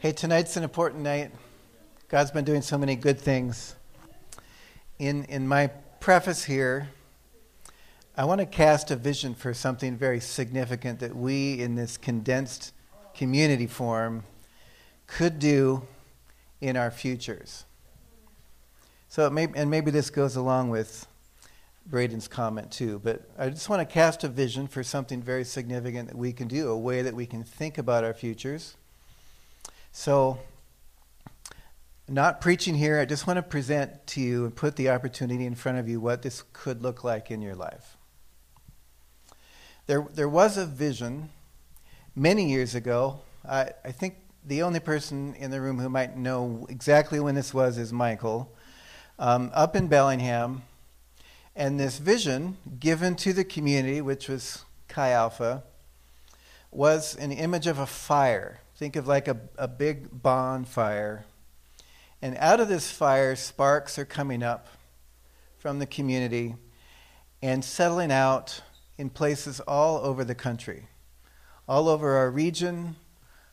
Hey, tonight's an important night. God's been doing so many good things. In, in my preface here, I want to cast a vision for something very significant that we in this condensed community form could do in our futures. So, may, and maybe this goes along with Braden's comment too, but I just want to cast a vision for something very significant that we can do, a way that we can think about our futures so, not preaching here, I just want to present to you and put the opportunity in front of you what this could look like in your life. There, there was a vision many years ago. I, I think the only person in the room who might know exactly when this was is Michael, um, up in Bellingham. And this vision given to the community, which was Chi Alpha, was an image of a fire Think of like a, a big bonfire. And out of this fire, sparks are coming up from the community and settling out in places all over the country, all over our region,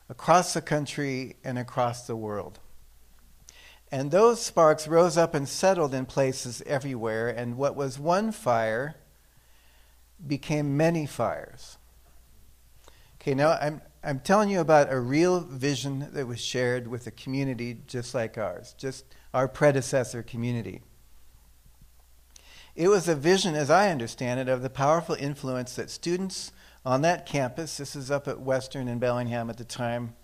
across the country, and across the world. And those sparks rose up and settled in places everywhere, and what was one fire became many fires. Okay, now I'm, I'm telling you about a real vision that was shared with a community just like ours, just our predecessor community. It was a vision, as I understand it, of the powerful influence that students on that campus, this is up at Western in Bellingham at the time,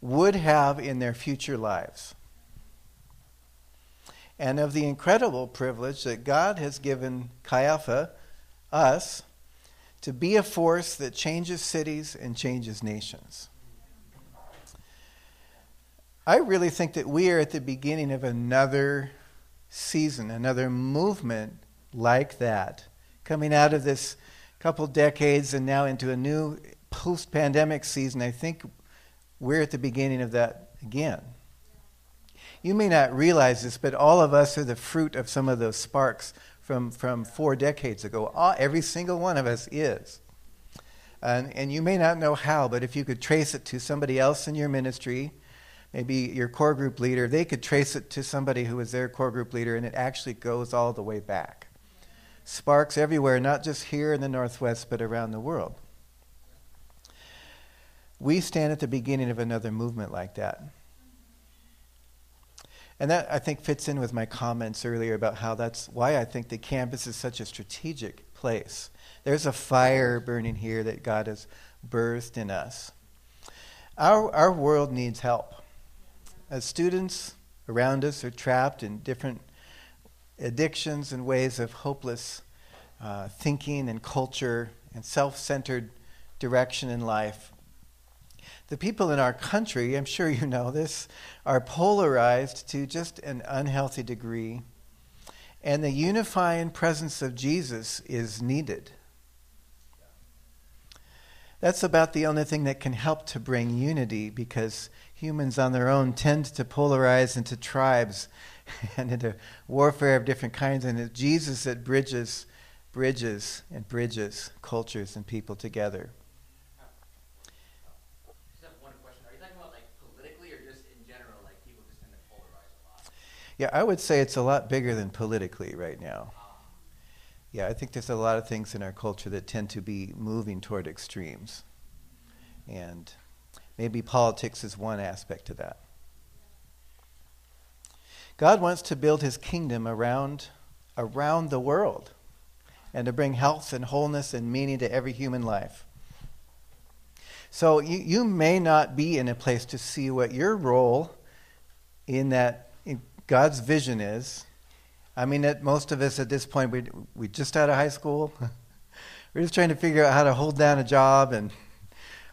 would have in their future lives. And of the incredible privilege that God has given Chi Alpha, us, to be a force that changes cities and changes nations. I really think that we are at the beginning of another season, another movement like that, coming out of this couple decades and now into a new post pandemic season. I think we're at the beginning of that again. You may not realize this, but all of us are the fruit of some of those sparks from, from four decades ago. All, every single one of us is. And, and you may not know how, but if you could trace it to somebody else in your ministry, maybe your core group leader, they could trace it to somebody who was their core group leader, and it actually goes all the way back. Sparks everywhere, not just here in the Northwest, but around the world. We stand at the beginning of another movement like that. And that, I think, fits in with my comments earlier about how that's why I think the campus is such a strategic place. There's a fire burning here that God has birthed in us. Our, our world needs help. As students around us are trapped in different addictions and ways of hopeless uh, thinking and culture and self centered direction in life, the people in our country, I'm sure you know this, are polarized to just an unhealthy degree. And the unifying presence of Jesus is needed. That's about the only thing that can help to bring unity because humans on their own tend to polarize into tribes and into warfare of different kinds. And it's Jesus that bridges, bridges, and bridges cultures and people together. Yeah, I would say it's a lot bigger than politically right now. Yeah, I think there's a lot of things in our culture that tend to be moving toward extremes. And maybe politics is one aspect to that. God wants to build his kingdom around, around the world and to bring health and wholeness and meaning to every human life. So you, you may not be in a place to see what your role in that God's vision is. I mean, that most of us at this point, we we just out of high school. we're just trying to figure out how to hold down a job, and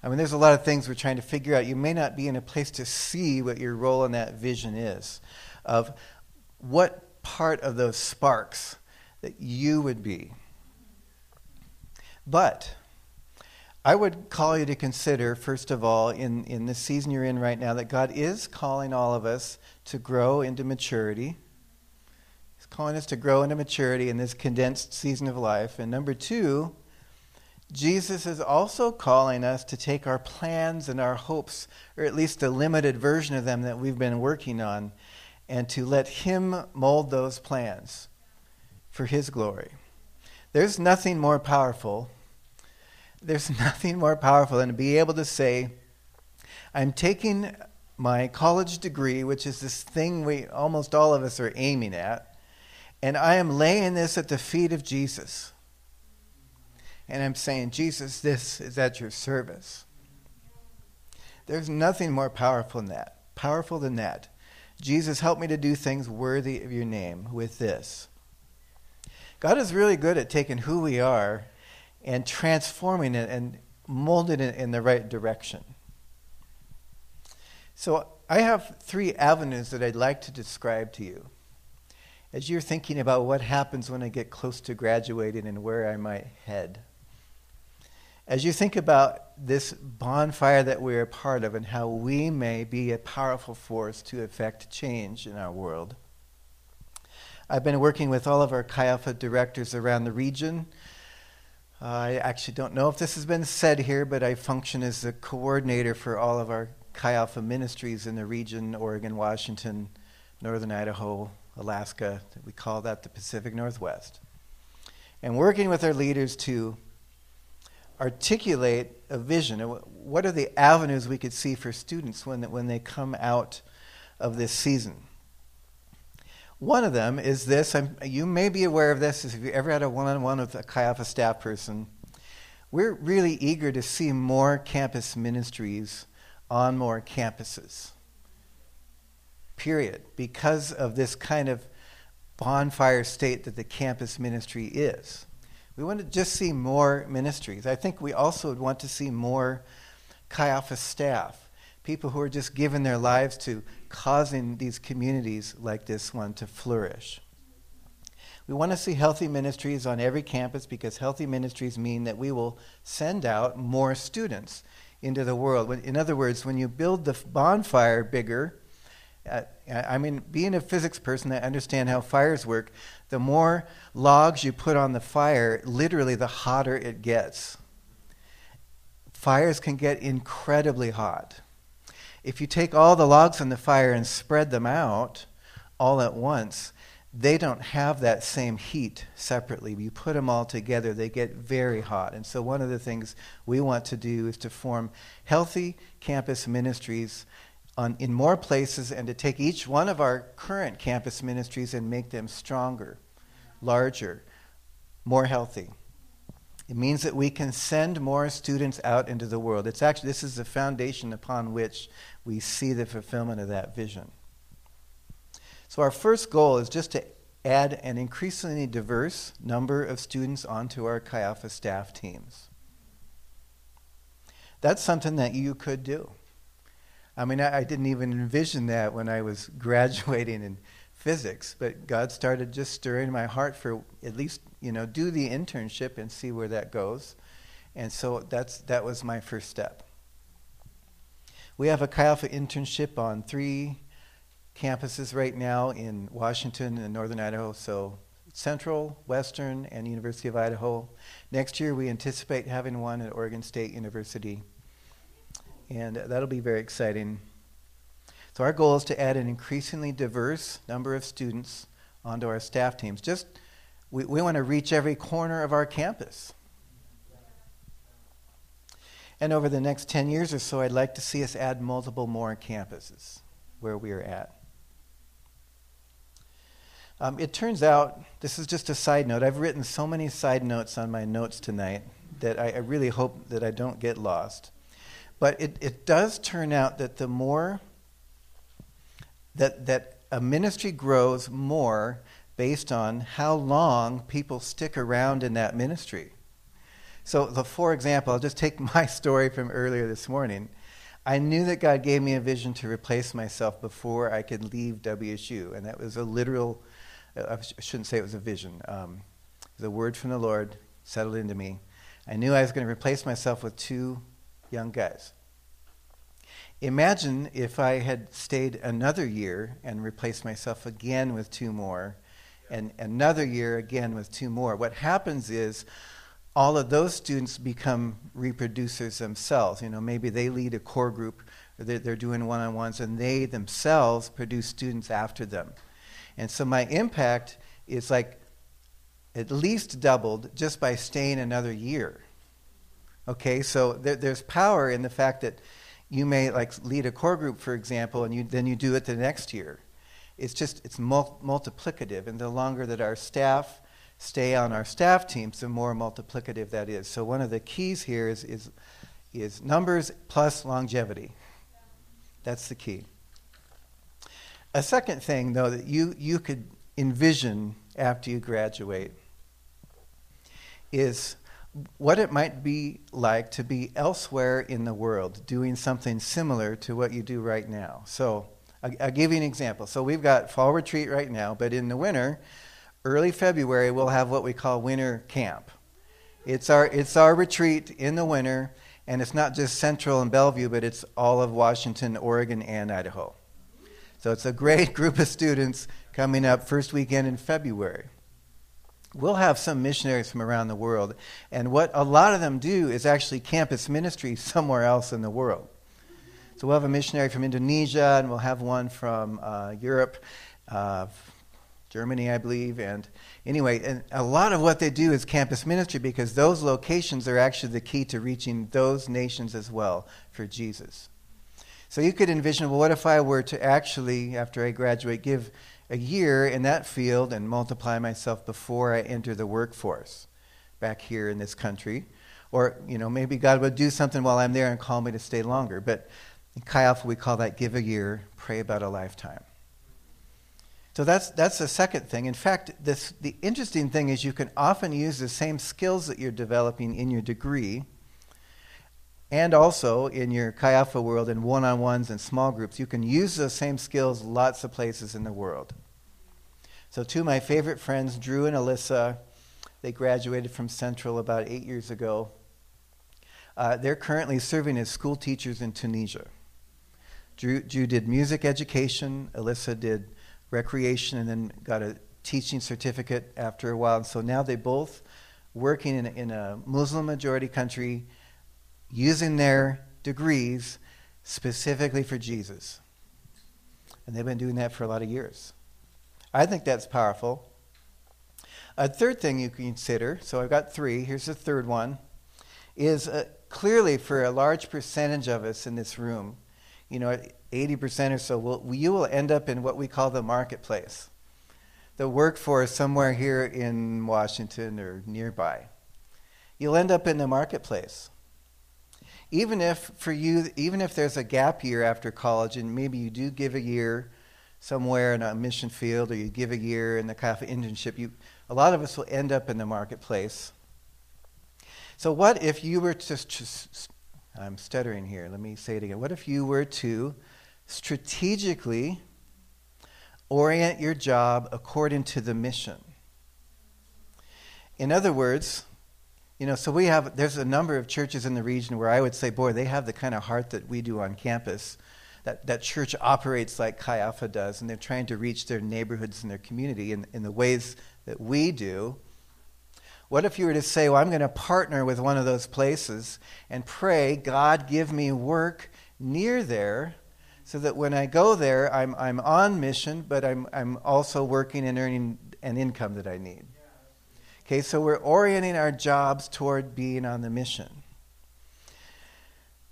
I mean, there's a lot of things we're trying to figure out. You may not be in a place to see what your role in that vision is, of what part of those sparks that you would be. But I would call you to consider, first of all, in, in this season you're in right now, that God is calling all of us to grow into maturity. He's calling us to grow into maturity in this condensed season of life. And number two, Jesus is also calling us to take our plans and our hopes, or at least a limited version of them that we've been working on, and to let Him mold those plans for His glory. There's nothing more powerful. There's nothing more powerful than to be able to say, I'm taking my college degree, which is this thing we almost all of us are aiming at, and I am laying this at the feet of Jesus. And I'm saying, Jesus, this is at your service. There's nothing more powerful than that. Powerful than that. Jesus, help me to do things worthy of your name with this. God is really good at taking who we are and transforming it and molding it in the right direction. So I have three avenues that I'd like to describe to you. As you're thinking about what happens when I get close to graduating and where I might head. As you think about this bonfire that we're a part of and how we may be a powerful force to effect change in our world. I've been working with all of our Alpha directors around the region. I actually don't know if this has been said here, but I function as the coordinator for all of our Chi Alpha ministries in the region Oregon, Washington, Northern Idaho, Alaska. We call that the Pacific Northwest. And working with our leaders to articulate a vision. What are the avenues we could see for students when, when they come out of this season? One of them is this. I'm, you may be aware of this if you ever had a one on one with a Chi Alpha staff person. We're really eager to see more campus ministries on more campuses. Period. Because of this kind of bonfire state that the campus ministry is. We want to just see more ministries. I think we also would want to see more Chi Alpha staff, people who are just giving their lives to causing these communities like this one to flourish. We want to see healthy ministries on every campus because healthy ministries mean that we will send out more students into the world. In other words, when you build the bonfire bigger, uh, I mean, being a physics person, I understand how fires work. The more logs you put on the fire, literally, the hotter it gets. Fires can get incredibly hot. If you take all the logs on the fire and spread them out all at once, they don't have that same heat separately. You put them all together, they get very hot. And so, one of the things we want to do is to form healthy campus ministries on, in more places and to take each one of our current campus ministries and make them stronger, larger, more healthy. It means that we can send more students out into the world. It's actually this is the foundation upon which we see the fulfillment of that vision. So our first goal is just to add an increasingly diverse number of students onto our Chi staff teams. That's something that you could do. I mean, I, I didn't even envision that when I was graduating in physics, but God started just stirring my heart for at least, you know, do the internship and see where that goes. And so that's, that was my first step. We have a Chi Alpha internship on three campuses right now in Washington and Northern Idaho, so Central, Western, and University of Idaho. Next year, we anticipate having one at Oregon State University and that'll be very exciting. So our goal is to add an increasingly diverse number of students onto our staff teams. Just we, we want to reach every corner of our campus. And over the next 10 years or so, I'd like to see us add multiple more campuses where we are at. Um, it turns out, this is just a side note, I've written so many side notes on my notes tonight that I, I really hope that I don't get lost. But it, it does turn out that the more that, that a ministry grows more based on how long people stick around in that ministry. So, the, for example, I'll just take my story from earlier this morning. I knew that God gave me a vision to replace myself before I could leave WSU, and that was a literal, uh, I shouldn't say it was a vision. Um, a word from the Lord settled into me. I knew I was going to replace myself with two young guys. Imagine if I had stayed another year and replaced myself again with two more, and another year again with two more. What happens is all of those students become reproducers themselves. You know, maybe they lead a core group, they're, they're doing one on ones, and they themselves produce students after them. And so my impact is like at least doubled just by staying another year. Okay, so there, there's power in the fact that you may like lead a core group, for example, and you, then you do it the next year. It's just it's mul- multiplicative, and the longer that our staff stay on our staff teams, the more multiplicative that is. So one of the keys here is is, is numbers plus longevity. That's the key. A second thing, though, that you, you could envision after you graduate is what it might be like to be elsewhere in the world doing something similar to what you do right now. So, I'll, I'll, give you an example. So, we've got fall retreat right now, but in the winter, early February, we'll have what we call winter camp. It's our, it's our retreat in the winter, and it's not just Central and Bellevue, but it's all of Washington, Oregon, and Idaho. So, it's a great group of students coming up first weekend in February we'll have some missionaries from around the world. And what a lot of them do is actually campus ministry somewhere else in the world. So we'll have a missionary from Indonesia, and we'll have one from uh, Europe, uh, Germany, I believe. And anyway, and a lot of what they do is campus ministry because those locations are actually the key to reaching those nations as well for Jesus. So you could envision, well, what if I were to actually, after I graduate, give a year in that field and multiply myself before I enter the workforce back here in this country. Or, you know, maybe God would do something while I'm there and call me to stay longer. But in Chi Alpha, we call that give a year, pray about a lifetime. So that's, that's the second thing. In fact, this, the interesting thing is you can often use the same skills that you're developing in your degree and also in your Alpha world in one on ones and small groups, you can use those same skills lots of places in the world. So, two of my favorite friends, Drew and Alyssa, they graduated from Central about eight years ago. Uh, they're currently serving as school teachers in Tunisia. Drew, Drew did music education, Alyssa did recreation, and then got a teaching certificate after a while. And so now they both working in in a Muslim majority country using their degrees specifically for Jesus. And they've been doing that for a lot of years. I think that's powerful. A third thing you can consider, so I've got three, here's the third one, is uh, clearly for a large percentage of us in this room, you know, 80% or so, will, you will end up in what we call the marketplace. The workforce somewhere here in Washington or nearby. You'll end up in the marketplace even if for you, even if there's a gap year after college, and maybe you do give a year somewhere in a mission field, or you give a year in the kind of internship, you, a lot of us will end up in the marketplace. So, what if you were to, just, I'm stuttering here, let me say it again. What if you were to strategically orient your job according to the mission? In other words, you know, so we have, there's a number of churches in the region where I would say, boy, they have the kind of heart that we do on campus. That, that church operates like Chi Alpha does, and they're trying to reach their neighborhoods and their community in, in the ways that we do. What if you were to say, well, I'm going to partner with one of those places and pray, God, give me work near there so that when I go there, I'm, I'm on mission, but I'm, I'm also working and earning an income that I need. Okay, so we're orienting our jobs toward being on the mission.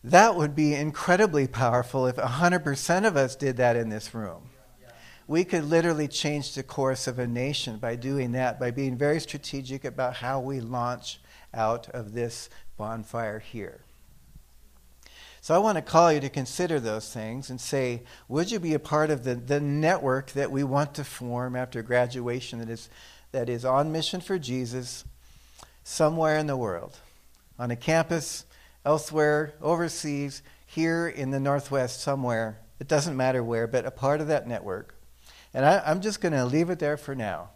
That would be incredibly powerful if 100% of us did that in this room. We could literally change the course of a nation by doing that, by being very strategic about how we launch out of this bonfire here. So I want to call you to consider those things and say, would you be a part of the, the network that we want to form after graduation that is that is on mission for Jesus somewhere in the world, on a campus, elsewhere, overseas, here in the Northwest, somewhere. It doesn't matter where, but a part of that network. And I, am just going to leave it there for now.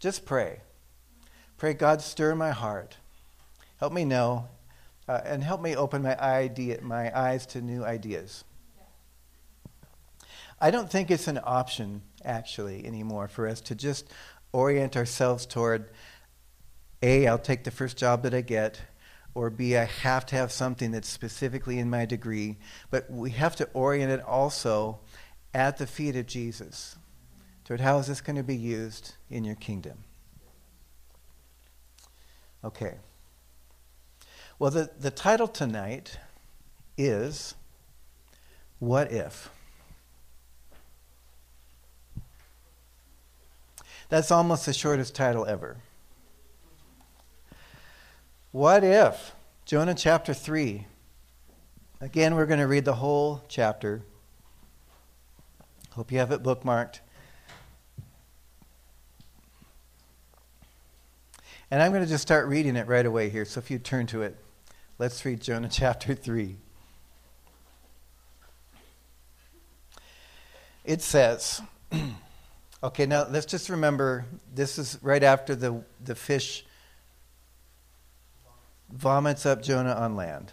Just pray. Pray, God, stir my heart. Help me know, uh, and help me open my, idea, my eyes to new ideas. I don't think it's an option, actually, anymore for us to just orient ourselves toward A, I'll take the first job that I get, or B, I have to have something that's specifically in my degree. But we have to orient it also at the feet of Jesus toward how is this going to be used in your kingdom. Okay. Well, the, the title tonight is What If? That's almost the shortest title ever. What if? Jonah chapter 3. Again, we're going to read the whole chapter. Hope you have it bookmarked. And I'm going to just start reading it right away here. So if you turn to it, let's read Jonah chapter 3. It says, okay, now let's just remember this is right after the, the fish vomits up Jonah on land.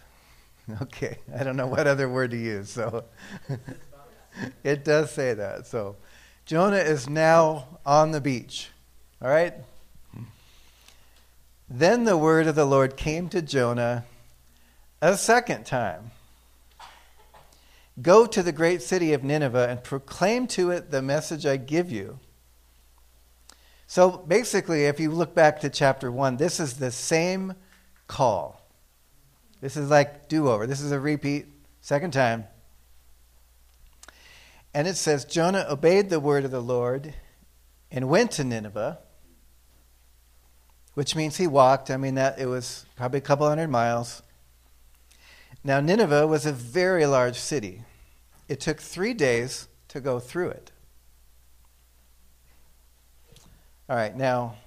Okay, I don't know what other word to use, so it does say that. So Jonah is now on the beach. All right? Then the word of the Lord came to Jonah a second time Go to the great city of Nineveh and proclaim to it the message I give you. So basically, if you look back to chapter 1, this is the same call. This is like do over. This is a repeat, second time. And it says Jonah obeyed the word of the Lord and went to Nineveh which means he walked. I mean, that it was probably a couple hundred miles. Now, Nineveh was a very large city. It took three days to go through it. All right, now,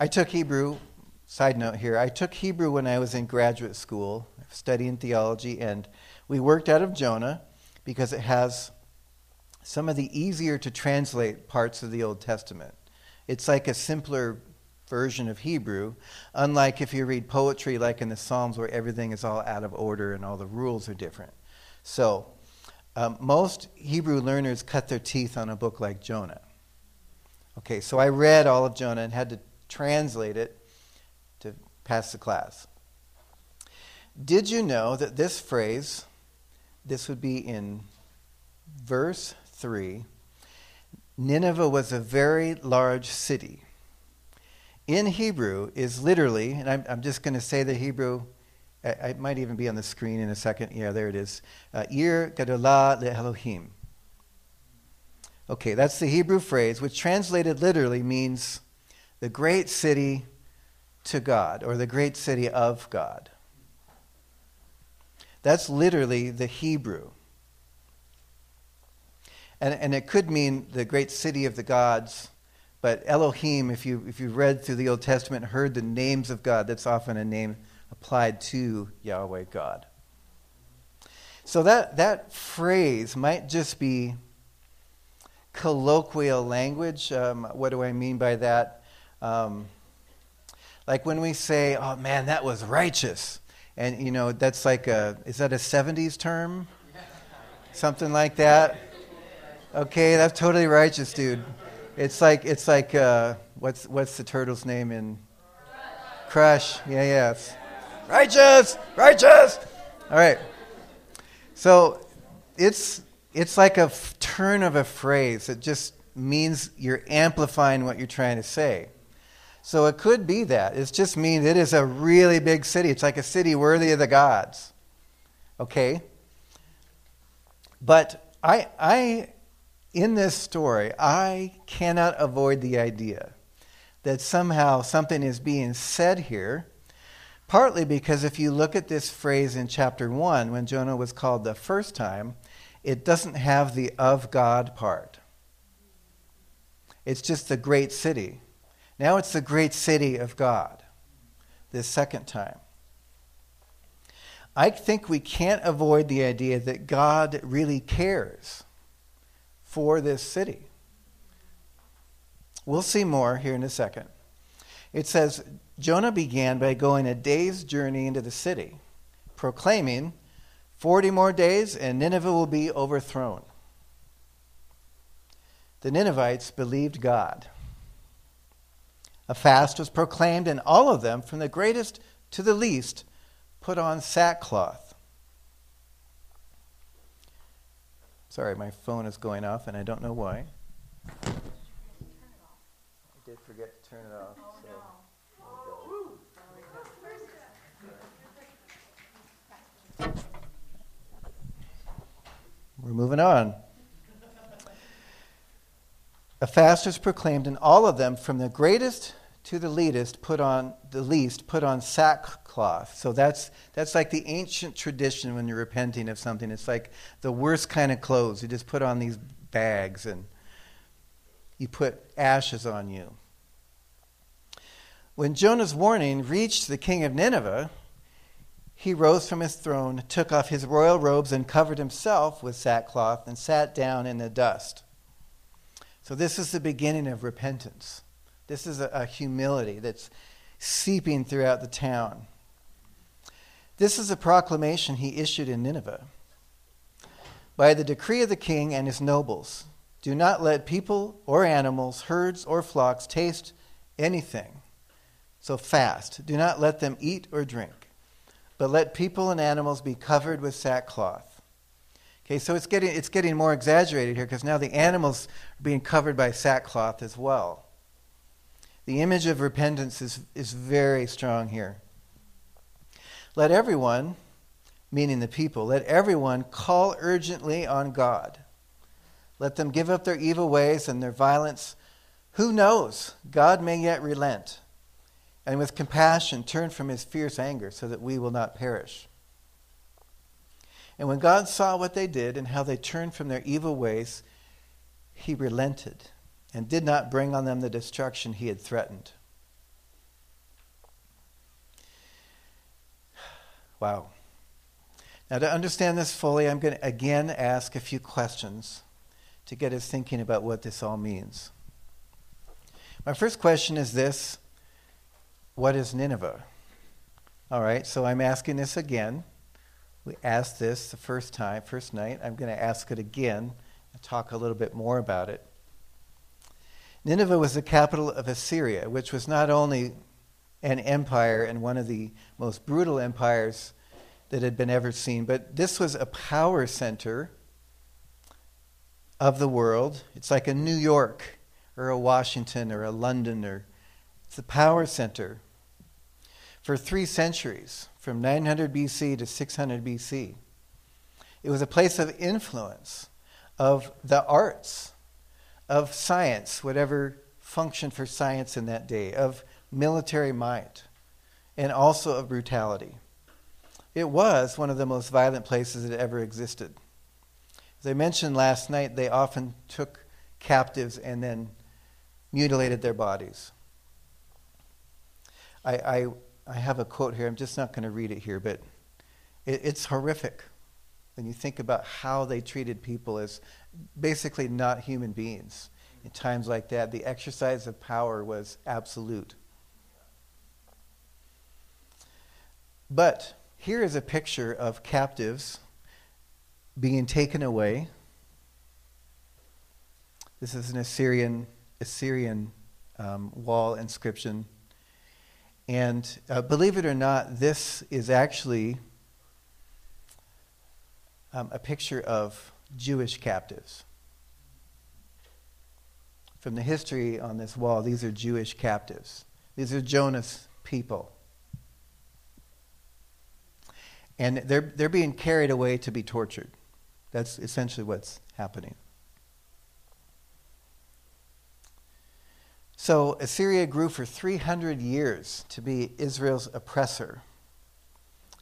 I took Hebrew. Side note here I took Hebrew when I was in graduate school, studying theology, and we worked out of Jonah because it has some of the easier to translate parts of the Old Testament. It's like a simpler version of Hebrew, unlike if you read poetry like in the Psalms where everything is all out of order and all the rules are different. So, um, most Hebrew learners cut their teeth on a book like Jonah. Okay, so I read all of Jonah and had to translate it to pass the class. Did you know that this phrase, this would be in verse 3, Nineveh was a very large city in Hebrew is literally, and I'm, I'm just going to say the Hebrew, I, might even be on the screen in a second. Yeah, there it is. Uh, Ir Gadolah le Elohim. Okay, that's the Hebrew phrase, which translated literally means the great city to God, or the great city of God. That's literally the Hebrew. And, and it could mean the great city of the gods but Elohim, if you, if you read through the Old Testament heard the names of God, that's often a name applied to Yahweh God. So that, that phrase might just be colloquial language. Um, what do I mean by that? Um, like when we say, oh man, that was righteous. And, you know, that's like a, is that a 70s term? Something like that? Okay, that's totally righteous, dude. It's like it's like uh, what's what's the turtle's name in Crush? Yeah, yes. Righteous, righteous. All right. So it's it's like a f- turn of a phrase. It just means you're amplifying what you're trying to say. So it could be that. It just means it is a really big city. It's like a city worthy of the gods. Okay? But I, I in this story, I cannot avoid the idea that somehow something is being said here, partly because if you look at this phrase in chapter 1, when Jonah was called the first time, it doesn't have the of God part. It's just the great city. Now it's the great city of God, this second time. I think we can't avoid the idea that God really cares for this city. We'll see more here in a second. It says Jonah began by going a day's journey into the city, proclaiming, 40 more days and Nineveh will be overthrown. The Ninevites believed God. A fast was proclaimed, and all of them, from the greatest to the least, put on sackcloth. Sorry, my phone is going off, and I don't know why. I did forget to turn it off. Oh, so. We're moving on. A fast is proclaimed, in all of them, from the greatest to the least, put on the least put on sackcloth. So that's that's like the ancient tradition when you're repenting of something. It's like the worst kind of clothes. You just put on these bags and you put ashes on you. When Jonah's warning reached the king of Nineveh, he rose from his throne, took off his royal robes, and covered himself with sackcloth, and sat down in the dust. So, this is the beginning of repentance. This is a, a humility that's seeping throughout the town. This is a proclamation he issued in Nineveh. By the decree of the king and his nobles, do not let people or animals, herds or flocks taste anything. So fast. Do not let them eat or drink but let people and animals be covered with sackcloth. Okay, so it's getting, it's getting more exaggerated here because now the animals are being covered by sackcloth as well. The image of repentance is, is very strong here. Let everyone, meaning the people, let everyone call urgently on God. Let them give up their evil ways and their violence. Who knows? God may yet relent and with compassion turn from his fierce anger so that we will not perish. And when God saw what they did and how they turned from their evil ways, he relented and did not bring on them the destruction he had threatened. Wow. Now, to understand this fully, I'm going to again ask a few questions to get us thinking about what this all means. My first question is this what is Nineveh? All right, so I'm asking this again. We asked this the first time, first night. I'm going to ask it again and talk a little bit more about it. Nineveh was the capital of Assyria, which was not only an empire and one of the most brutal empires that had been ever seen, but this was a power center of the world. It's like a New York or a Washington or a London or it's the power center for three centuries, from 900 BC to 600 BC. It was a place of influence of the arts, of science, whatever functioned for science in that day, of military might, and also of brutality. It was one of the most violent places that ever existed. As I mentioned last night, they often took captives and then mutilated their bodies. I, I I have a quote here. I'm just not going to read it here, but it, it's horrific when you think about how they treated people as basically not human beings. In times like that, the exercise of power was absolute. But here is a picture of captives being taken away. This is an Assyrian Assyrian um, wall inscription and uh, believe it or not, this is actually um, a picture of Jewish captives. From the history on this wall, these are Jewish captives. These are Jonah's people. And they're, they're being carried away to be tortured. That's essentially what's happening. So Assyria grew for 300 years to be Israel's oppressor.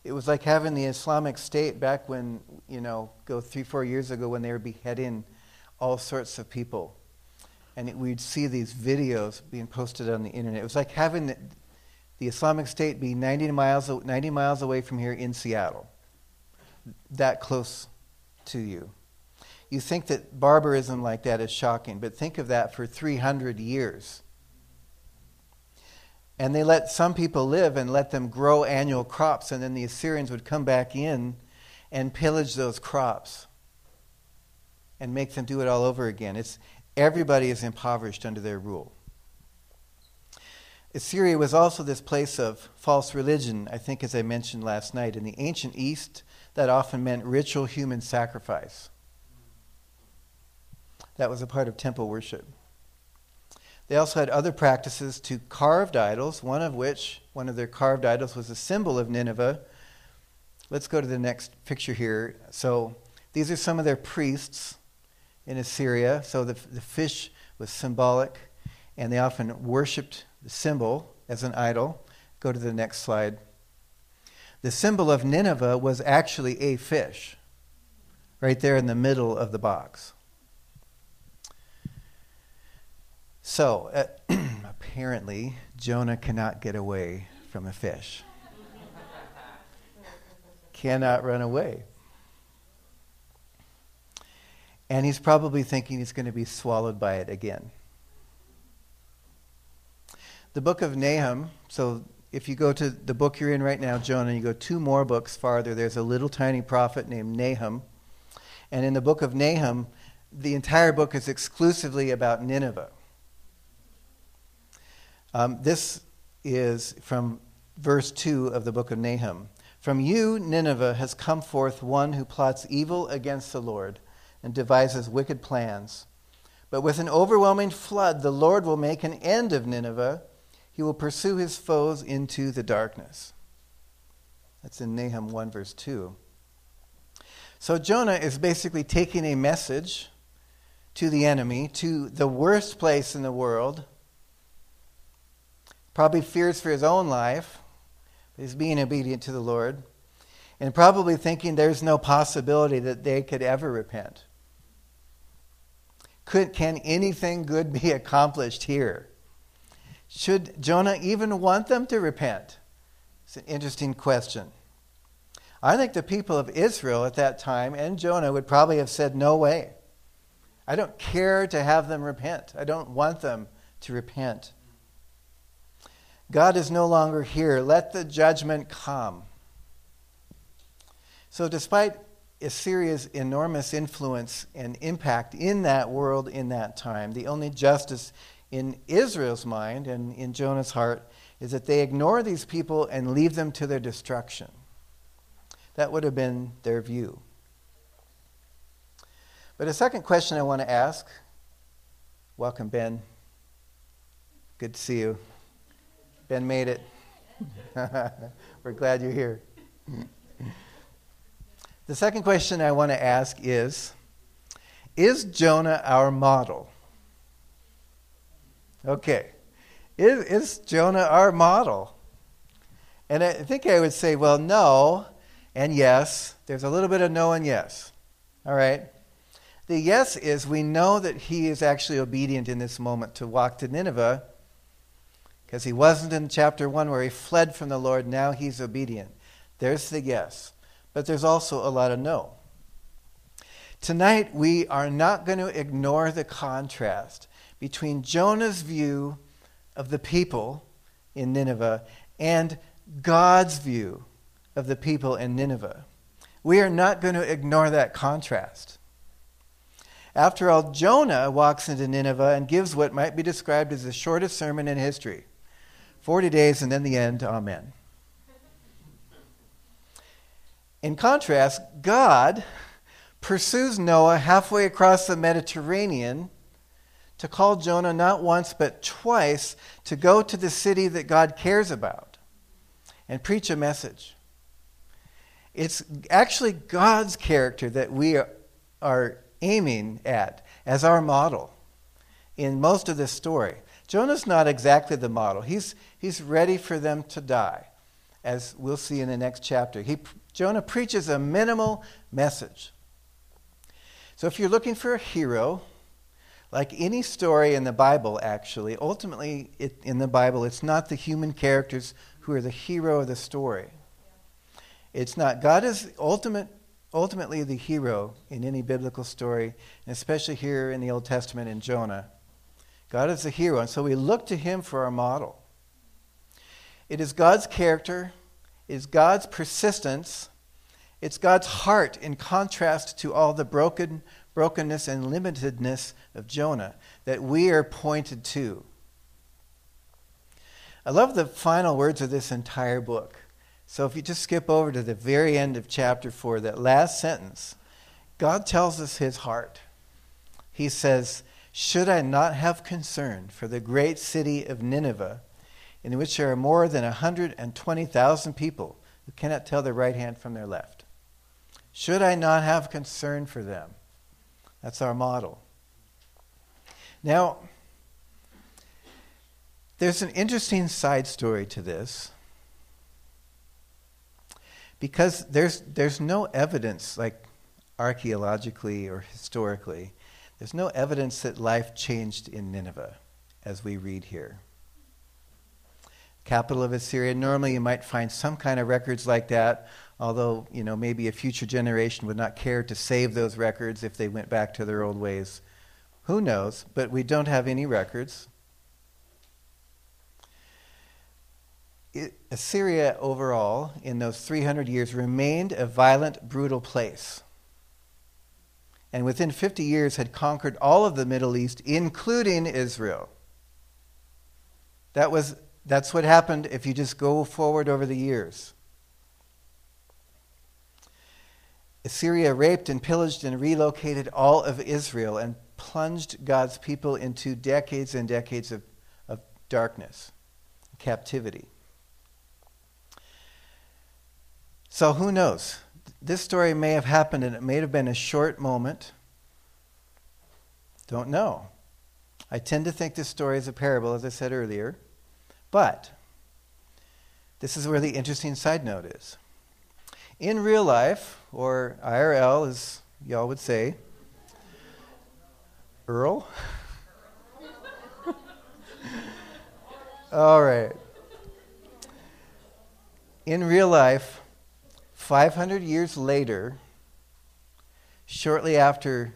It was like having the Islamic State back when, you know, go three, four years ago when they were beheading all sorts of people. And it, we'd see these videos being posted on the internet. It was like having the, the Islamic State be 90 miles, 90 miles away from here in Seattle, that close to you. You think that barbarism like that is shocking, but think of that for 300 years and they let some people live and let them grow annual crops, and then the Assyrians would come back in and pillage those crops and make them do it all over again. It's, everybody is impoverished under their rule. Assyria was also this place of false religion, I think, as I mentioned last night. In the ancient East, that often meant ritual human sacrifice. That was a part of temple worship. They also had other practices to carved idols, one of which, one of their carved idols, was a symbol of Nineveh. Let's go to the next picture here. So these are some of their priests in Assyria. So the, the fish was symbolic, and they often worshipped the symbol as an idol. Go to the next slide. The symbol of Nineveh was actually a fish, right there in the middle of the box. So, uh, apparently, Jonah cannot get away from a fish. cannot run away. And he's probably thinking he's going to be swallowed by it again. The book of Nahum, so if you go to the book you're in right now, Jonah, you go two more books farther, there's a little tiny prophet named Nahum. And in the book of Nahum, the entire book is exclusively about Nineveh. Um, this is from verse 2 of the book of Nahum. From you, Nineveh, has come forth one who plots evil against the Lord and devises wicked plans. But with an overwhelming flood, the Lord will make an end of Nineveh he will pursue his foes into the darkness. That's in Nahum 1, verse 2. So Jonah is basically taking a message to the enemy, to the worst place in the world. Probably fears for his own life, but he's being obedient to the Lord. And probably thinking there's no possibility that they could ever repent. Could, can anything good be accomplished here? Should Jonah even want them to repent? It's an interesting question. I think the people of Israel at that time and Jonah would probably have said, No way. I don't care to have them repent. I don't want them to repent. God is no longer here. Let the judgment come. So, despite Assyria's enormous influence and impact in that world in that time, the only justice in Israel's mind and in Jonah's heart is that they ignore these people and leave them to their destruction. That would have been their view. But a second question I want to ask welcome, Ben. Good to see you. Ben made it. We're glad you're here. the second question I want to ask is Is Jonah our model? Okay. Is, is Jonah our model? And I think I would say, well, no and yes. There's a little bit of no and yes. All right? The yes is we know that he is actually obedient in this moment to walk to Nineveh because he wasn't in chapter 1 where he fled from the Lord. Now he's obedient. There's the yes. But there's also a lot of no. Tonight, we are not going to ignore the contrast between Jonah's view of the people in Nineveh and God's view of the people in Nineveh. We are not going to ignore that contrast. After all, Jonah walks into Nineveh and gives what might be described as the shortest sermon in history 40 days and then the end, amen. In contrast, God pursues Noah halfway across the Mediterranean to call Jonah not once but twice to go to the city that God cares about and preach a message. It's actually God's character that we are aiming at as our model in most of this story. Jonah's not exactly the model. He's, he's ready for them to die, as we'll see in the next chapter. He, Jonah preaches a minimal message. So if you're looking for a hero, like any story in the Bible, actually, ultimately it, in the Bible, it's not the human characters who are the hero of the story. It's not. God is ultimate, ultimately the hero in any biblical story, and especially here in the Old Testament in Jonah. God is the hero, and so we look to him for our model. It is God's character, it is God's persistence, it's God's heart in contrast to all the broken brokenness and limitedness of Jonah that we are pointed to. I love the final words of this entire book. So if you just skip over to the very end of chapter 4, that last sentence, God tells us his heart. He says, Should I not have concern for the great city of Nineveh, in which there are more than 120,000 people who cannot tell their right hand from their left? Should I not have concern for them? That's our model. Now, there's an interesting side story to this because there's, there's no evidence, like archaeologically or historically, there's no evidence that life changed in Nineveh as we read here. Capital of Assyria, normally you might find some kind of records like that, although, you know, maybe a future generation would not care to save those records if they went back to their old ways. Who knows? But we don't have any records. It, Assyria overall, in those 300 years, remained a violent, brutal place and within 50 years had conquered all of the Middle East, including Israel. That was, that's what happened if you just go forward over the years. Assyria raped and pillaged and relocated all of Israel and plunged God's people into decades and decades of, of darkness, captivity. So who knows? this story may have happened and it may have been a short moment. Don't know. I tend to think this story is a parable, as I said earlier. But this is where the interesting side note is. In real life, or IRL, as y'all would say, Earl? All right. In real life, 500 years later, shortly after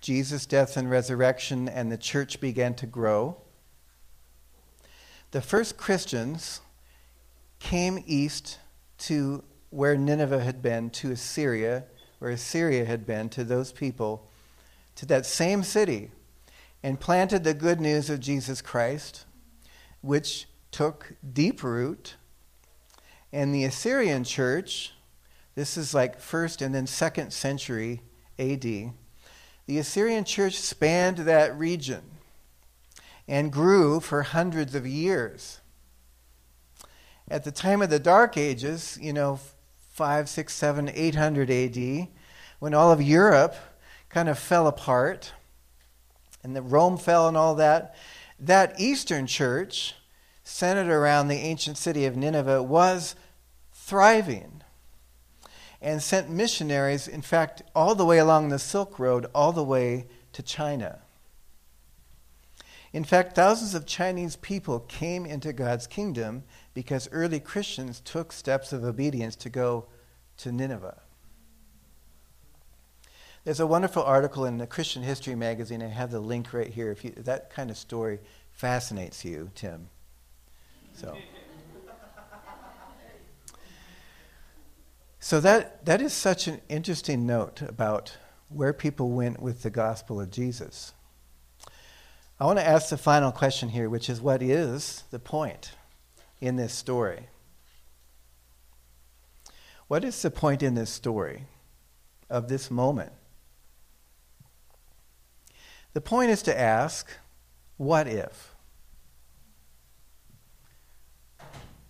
Jesus' death and resurrection and the church began to grow, the first Christians came east to where Nineveh had been, to Assyria, where Assyria had been, to those people, to that same city, and planted the good news of Jesus Christ, which took deep root and the Assyrian church, this is like first and then second century AD, the Assyrian church spanned that region and grew for hundreds of years. At the time of the Dark Ages, you know, 5, 6, 7, 800 AD, when all of Europe kind of fell apart and the Rome fell and all that, that Eastern church centered around the ancient city of Nineveh, was thriving and sent missionaries, in fact, all the way along the Silk Road, all the way to China. In fact, thousands of Chinese people came into God's kingdom because early Christians took steps of obedience to go to Nineveh. There's a wonderful article in the Christian History magazine. I have the link right here. If, you, that kind of story fascinates you, Tim. So. So that, that is such an interesting note about where people went with the gospel of Jesus. I want to ask the final question here, which is what is the point in this story? What is the point in this story of this moment? The point is to ask, what if?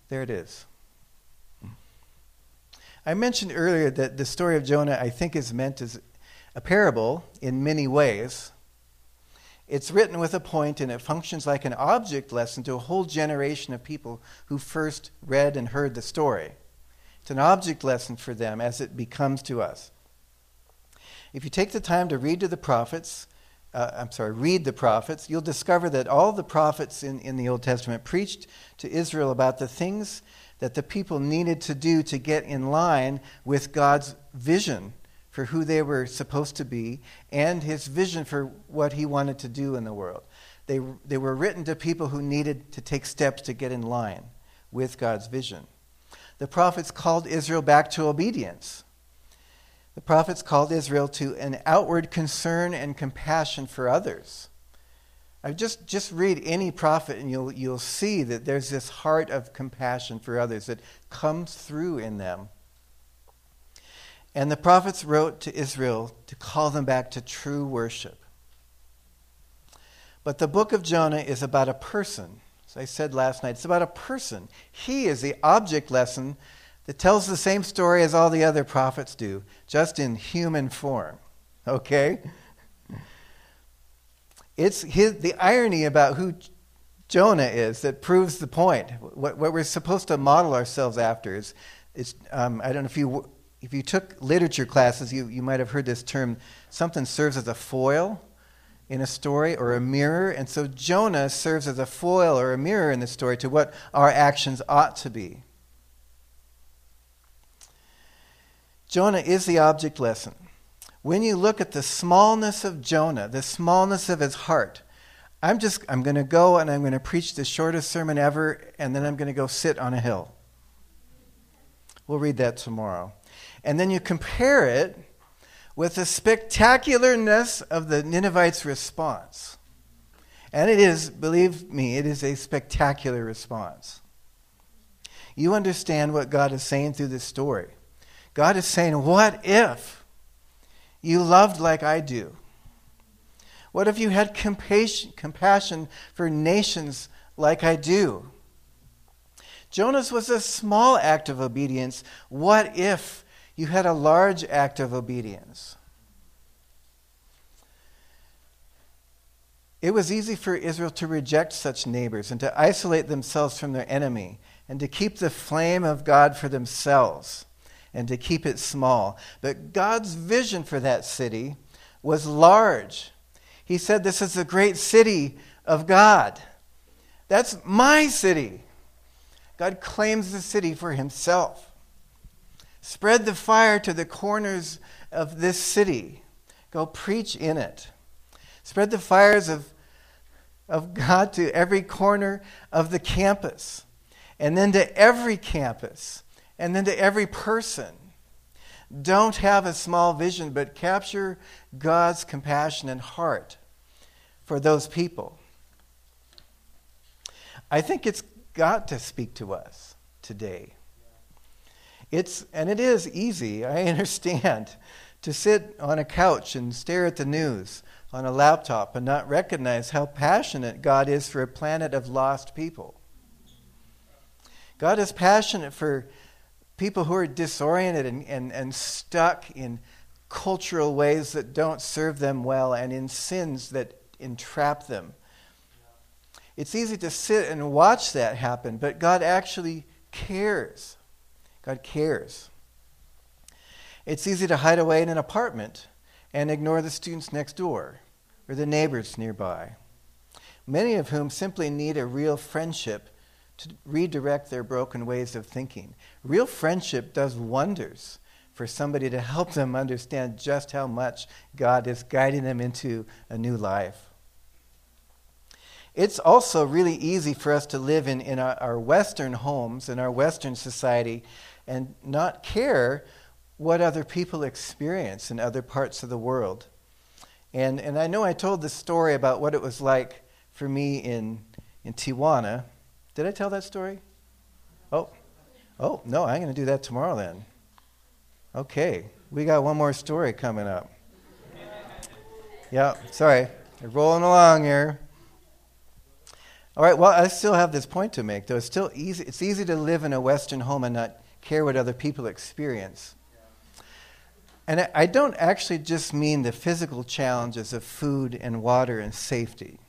There it is. I mentioned earlier that the story of Jonah, I think, is meant as a parable in many ways. It's written with a point and it functions like an object lesson to a whole generation of people who first read and heard the story. It's an object lesson for them as it becomes to us. If you take the time to read to the prophets, uh, I'm sorry, read the prophets, you'll discover that all the prophets in, in the Old Testament preached to Israel about the things that the people needed to do to get in line with God's vision for who they were supposed to be and his vision for what he wanted to do in the world. They, they were written to people who needed to take steps to get in line with God's vision. The prophets called Israel back to obedience. The prophets called Israel to an outward concern and compassion for others. I just, just read any prophet and you'll, you'll see that there's this heart of compassion for others that comes through in them. And the prophets wrote to Israel to call them back to true worship. But the book of Jonah is about a person. As I said last night, it's about a person. He is the object lesson that tells the same story as all the other prophets do, just in human form. Okay? It's his, the irony about who Jonah is that proves the point. What, what we're supposed to model ourselves after is, is um, I don't know if you, if you took literature classes, you, you might have heard this term something serves as a foil in a story or a mirror. And so Jonah serves as a foil or a mirror in the story to what our actions ought to be. Jonah is the object lesson. When you look at the smallness of Jonah, the smallness of his heart, I'm just I'm going to go and I'm going to preach the shortest sermon ever and then I'm going to go sit on a hill. We'll read that tomorrow. And then you compare it with the spectacularness of the Ninevites' response. And it is, believe me, it is a spectacular response. You understand what God is saying through this story. God is saying, What if you loved like I do? What if you had compassion, compassion for nations like I do? Jonah's was a small act of obedience. What if you had a large act of obedience. It was easy for Israel to reject such neighbors and to isolate themselves from their enemy and to keep the flame of God for themselves and to keep it small. But God's vision for that city was large. He said, This is the great city of God. That's my city. God claims the city for himself. Spread the fire to the corners of this city. Go preach in it. Spread the fires of, of God to every corner of the campus, and then to every campus, and then to every person. Don't have a small vision, but capture God's compassion and heart for those people. I think it's got to speak to us today. It's, and it is easy, I understand, to sit on a couch and stare at the news on a laptop and not recognize how passionate God is for a planet of lost people. God is passionate for people who are disoriented and, and, and stuck in cultural ways that don't serve them well and in sins that entrap them. It's easy to sit and watch that happen, but God actually cares. God cares. It's easy to hide away in an apartment and ignore the students next door or the neighbors nearby, many of whom simply need a real friendship to redirect their broken ways of thinking. Real friendship does wonders for somebody to help them understand just how much God is guiding them into a new life. It's also really easy for us to live in, in our, Western homes, in our Western society, and not care what other people experience in other parts of the world. And, and I know I told the story about what it was like for me in, in Tijuana. Did I tell that story? Oh, oh no, I'm going to do that tomorrow then. Okay, we got one more story coming up. Yeah, sorry, We're rolling along here. All right, well, I still have this point to make, though. It's still easy. It's easy to live in a Western home and not care what other people experience. And I don't actually just mean the physical challenges of food and water and safety.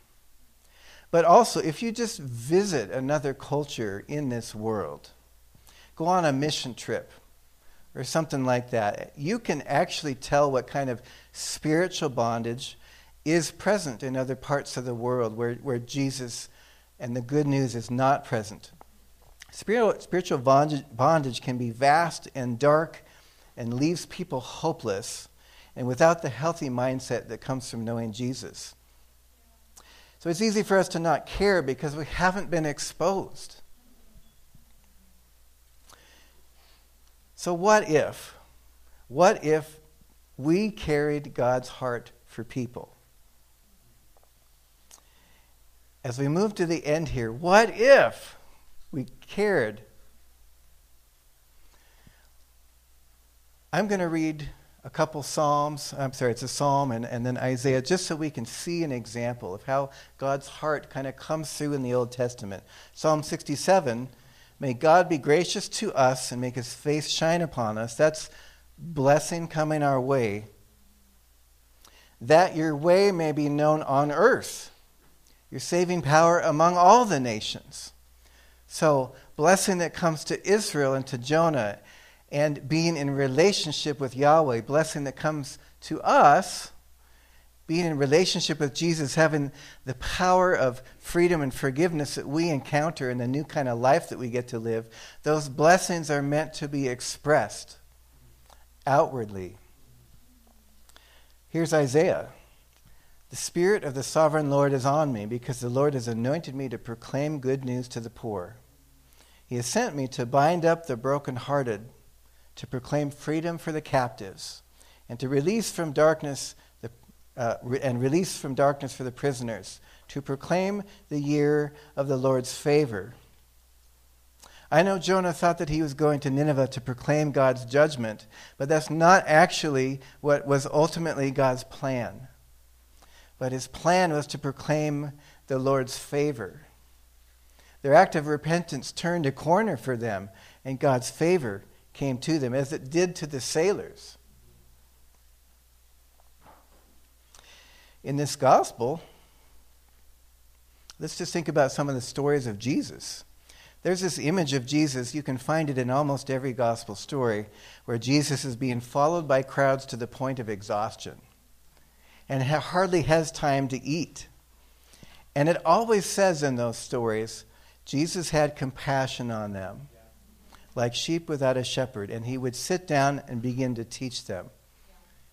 But also, if you just visit another culture in this world, go on a mission trip or something like that, you can actually tell what kind of spiritual bondage is present in other parts of the world where, where Jesus and the good news is not present. Spiritual bondage can be vast and dark and leaves people hopeless and without the healthy mindset that comes from knowing Jesus. So it's easy for us to not care because we haven't been exposed. So, what if? What if we carried God's heart for people? As we move to the end here, what if we cared? I'm going to read a couple Psalms. I'm sorry, it's a Psalm and, and then Isaiah, just so we can see an example of how God's heart kind of comes through in the Old Testament. Psalm 67 May God be gracious to us and make his face shine upon us. That's blessing coming our way. That your way may be known on earth, your saving power among all the nations. So, blessing that comes to Israel and to Jonah and being in relationship with Yahweh, blessing that comes to us, being in relationship with Jesus, having the power of freedom and forgiveness that we encounter in the new kind of life that we get to live, those blessings are meant to be expressed outwardly. Here's Isaiah. The Spirit of the sovereign Lord is on me because the Lord has anointed me to proclaim good news to the poor. He has sent me to bind up the brokenhearted to proclaim freedom for the captives, and to release from darkness the, uh, and release from darkness for the prisoners, to proclaim the year of the Lord's favor. I know Jonah thought that he was going to Nineveh to proclaim God's judgment, but that's not actually what was ultimately God's plan. But his plan was to proclaim the Lord's favor. Their act of repentance turned a corner for them, and God's favor came to them, as it did to the sailors. In this gospel, let's just think about some of the stories of Jesus. There's this image of Jesus, you can find it in almost every gospel story, where Jesus is being followed by crowds to the point of exhaustion and hardly has time to eat. And it always says in those stories, Jesus had compassion on them like sheep without a shepherd, and he would sit down and begin to teach them.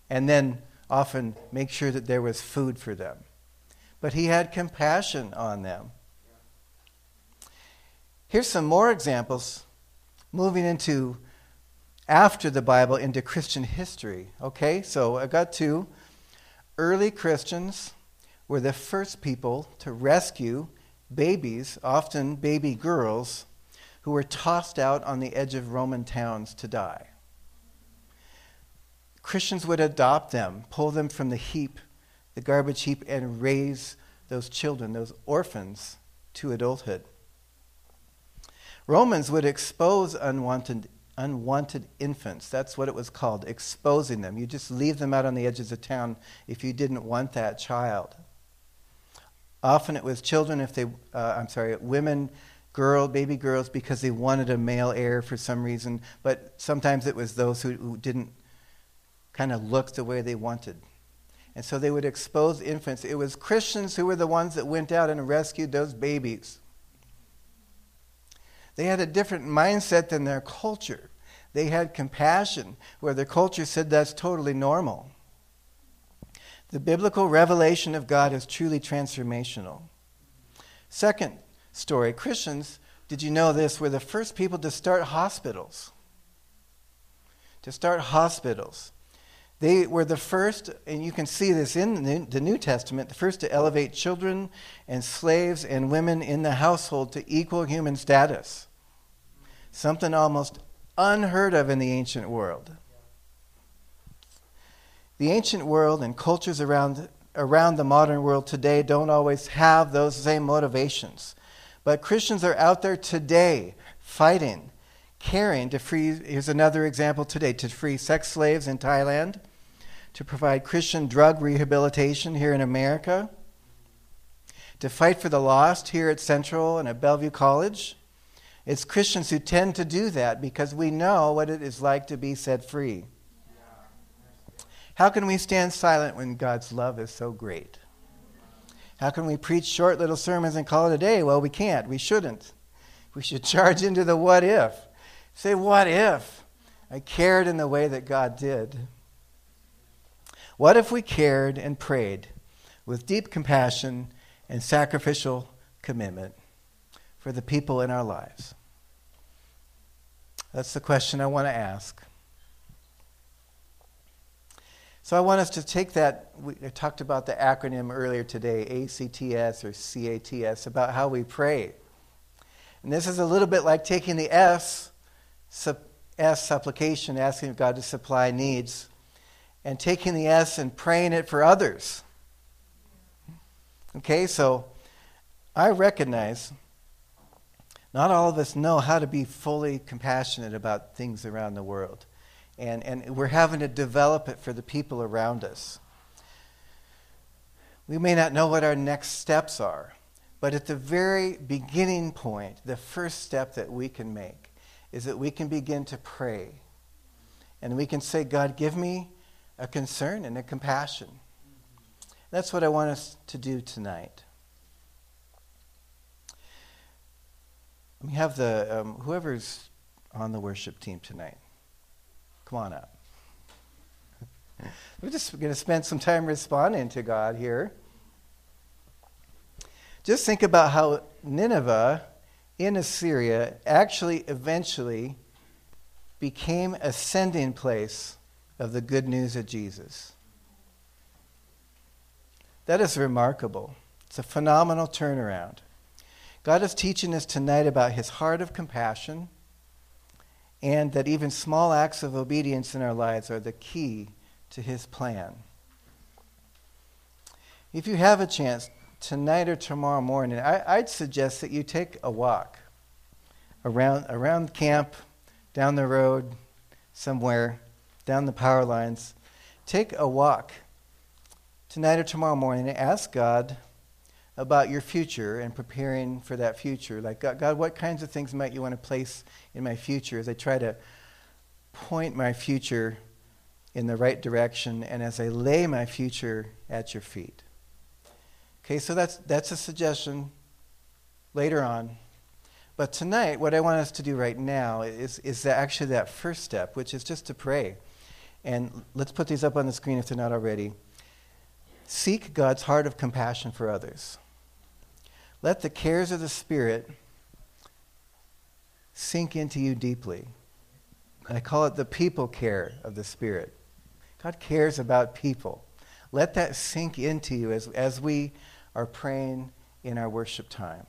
And then often make sure that there was food for them. But he had compassion on them. Here's some more examples moving into after the Bible into Christian history. Okay, so I got two. Early Christians were the first people to rescue babies, often baby girls, who were tossed out on the edge of Roman towns to die. Christians would adopt them, pull them from the heap, the garbage heap, and raise those children, those orphans, to adulthood. Romans would expose unwanted, unwanted infants. That's what it was called, exposing them. You just leave them out on the edges of town if you didn't want that child. Often it was children, if they, uh, I'm sorry, women girl, baby girls, because they wanted a male heir for some reason, but sometimes it was those who, who didn't kind of look the way they wanted. And so they would expose infants. It was Christians who were the ones that went out and rescued those babies. They had a different mindset than their culture. They had compassion, where their culture said that's totally normal. The biblical revelation of God is truly transformational. Second, story. Christians, did you know this, were the first people to start hospitals. To start hospitals. They were the first, and you can see this in the New Testament, the first to elevate children and slaves and women in the household to equal human status. Something almost unheard of in the ancient world. The ancient world and cultures around, around the modern world today don't always have those same motivations. But Christians are out there today fighting, caring to free, here's another example today, to free sex slaves in Thailand, to provide Christian drug rehabilitation here in America, to fight for the lost here at Central and at Bellevue College. It's Christians who tend to do that because we know what it is like to be set free. How can we stand silent when God's love is so great? How can we preach short little sermons and call it a day? Well, we can't. We shouldn't. We should charge into the what if. Say, what if I cared in the way that God did? What if we cared and prayed with deep compassion and sacrificial commitment for the people in our lives? That's the question I want to ask. So I want us to take that. We talked about the acronym earlier today, ACTS or CATS, about how we pray. And this is a little bit like taking the S, S supplication, asking God to supply needs, and taking the S and praying it for others. Okay, so I recognize not all of us know how to be fully compassionate about things around the world and, and we're having to develop it for the people around us. We may not know what our next steps are, but at the very beginning point, the first step that we can make is that we can begin to pray. And we can say, God, give me a concern and a compassion. That's what I want us to do tonight. We have the um, whoever's on the worship team tonight. Come on up. We're just going to spend some time responding to God here. Just think about how Nineveh in Assyria actually eventually became a sending place of the good news of Jesus. That is remarkable. It's a phenomenal turnaround. God is teaching us tonight about his heart of compassion and that even small acts of obedience in our lives are the key to His plan. If you have a chance, tonight or tomorrow morning, I, would suggest that you take a walk around, around camp, down the road, somewhere, down the power lines. Take a walk tonight or tomorrow morning and ask God about your future and preparing for that future. Like, God, God, what kinds of things might you want to place in my future as I try to point my future in the right direction and as I lay my future at your feet? Okay, so that's, that's a suggestion later on. But tonight, what I want us to do right now is, is actually that first step, which is just to pray. And let's put these up on the screen if they're not already. Seek God's heart of compassion for others. Let the cares of the Spirit sink into you deeply. I call it the people care of the Spirit. God cares about people. Let that sink into you as, as we are praying in our worship time.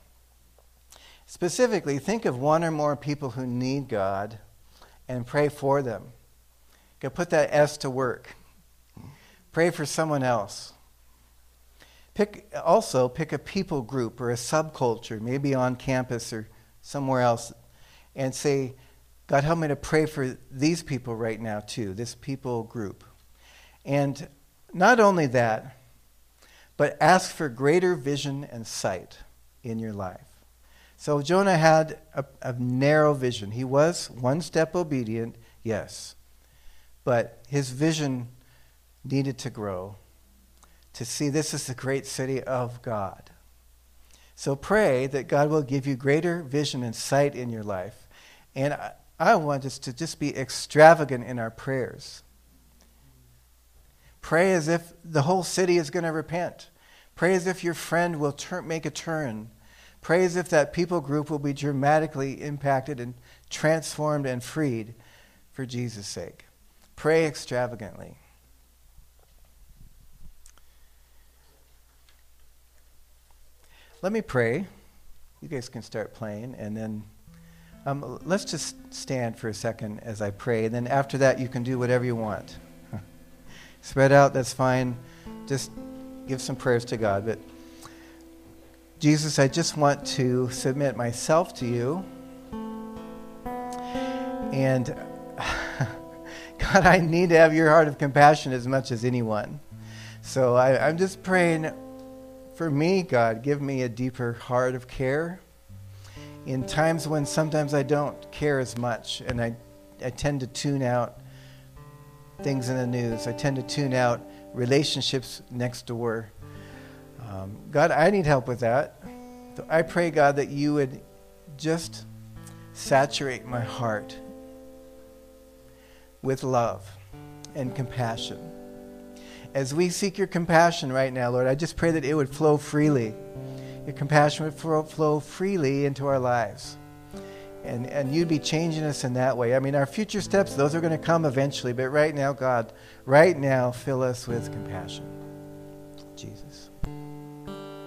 Specifically, think of one or more people who need God and pray for them. Go put that S to work. Pray for someone else. Pick, also, pick a people group or a subculture, maybe on campus or somewhere else, and say, God, help me to pray for these people right now, too, this people group. And not only that, but ask for greater vision and sight in your life. So Jonah had a, a, narrow vision. He was one step obedient, yes, but his vision needed to grow to see this is the great city of God. So pray that God will give you greater vision and sight in your life. And I, I want us to just be extravagant in our prayers. Pray as if the whole city is going to repent. Pray as if your friend will make a turn. Pray as if that people group will be dramatically impacted and transformed and freed for Jesus' sake. Pray extravagantly. Let me pray. You guys can start playing, and then um, let's just stand for a second as I pray. And then after that, you can do whatever you want. Spread out, that's fine. Just give some prayers to God. But Jesus, I just want to submit myself to you. And God, I need to have your heart of compassion as much as anyone. So I, I'm just praying for me, God, give me a deeper heart of care in times when sometimes I don't care as much and I, I tend to tune out things in the news. I tend to tune out relationships next door. Um, God, I need help with that. So I pray, God, that you would just saturate my heart with love and compassion as we seek your compassion right now, Lord, I just pray that it would flow freely. Your compassion would flow freely into our lives. and, and you'd be changing us in that way. I mean, our future steps, those are going to come eventually, but right now, God, right now, fill us with compassion. Jesus.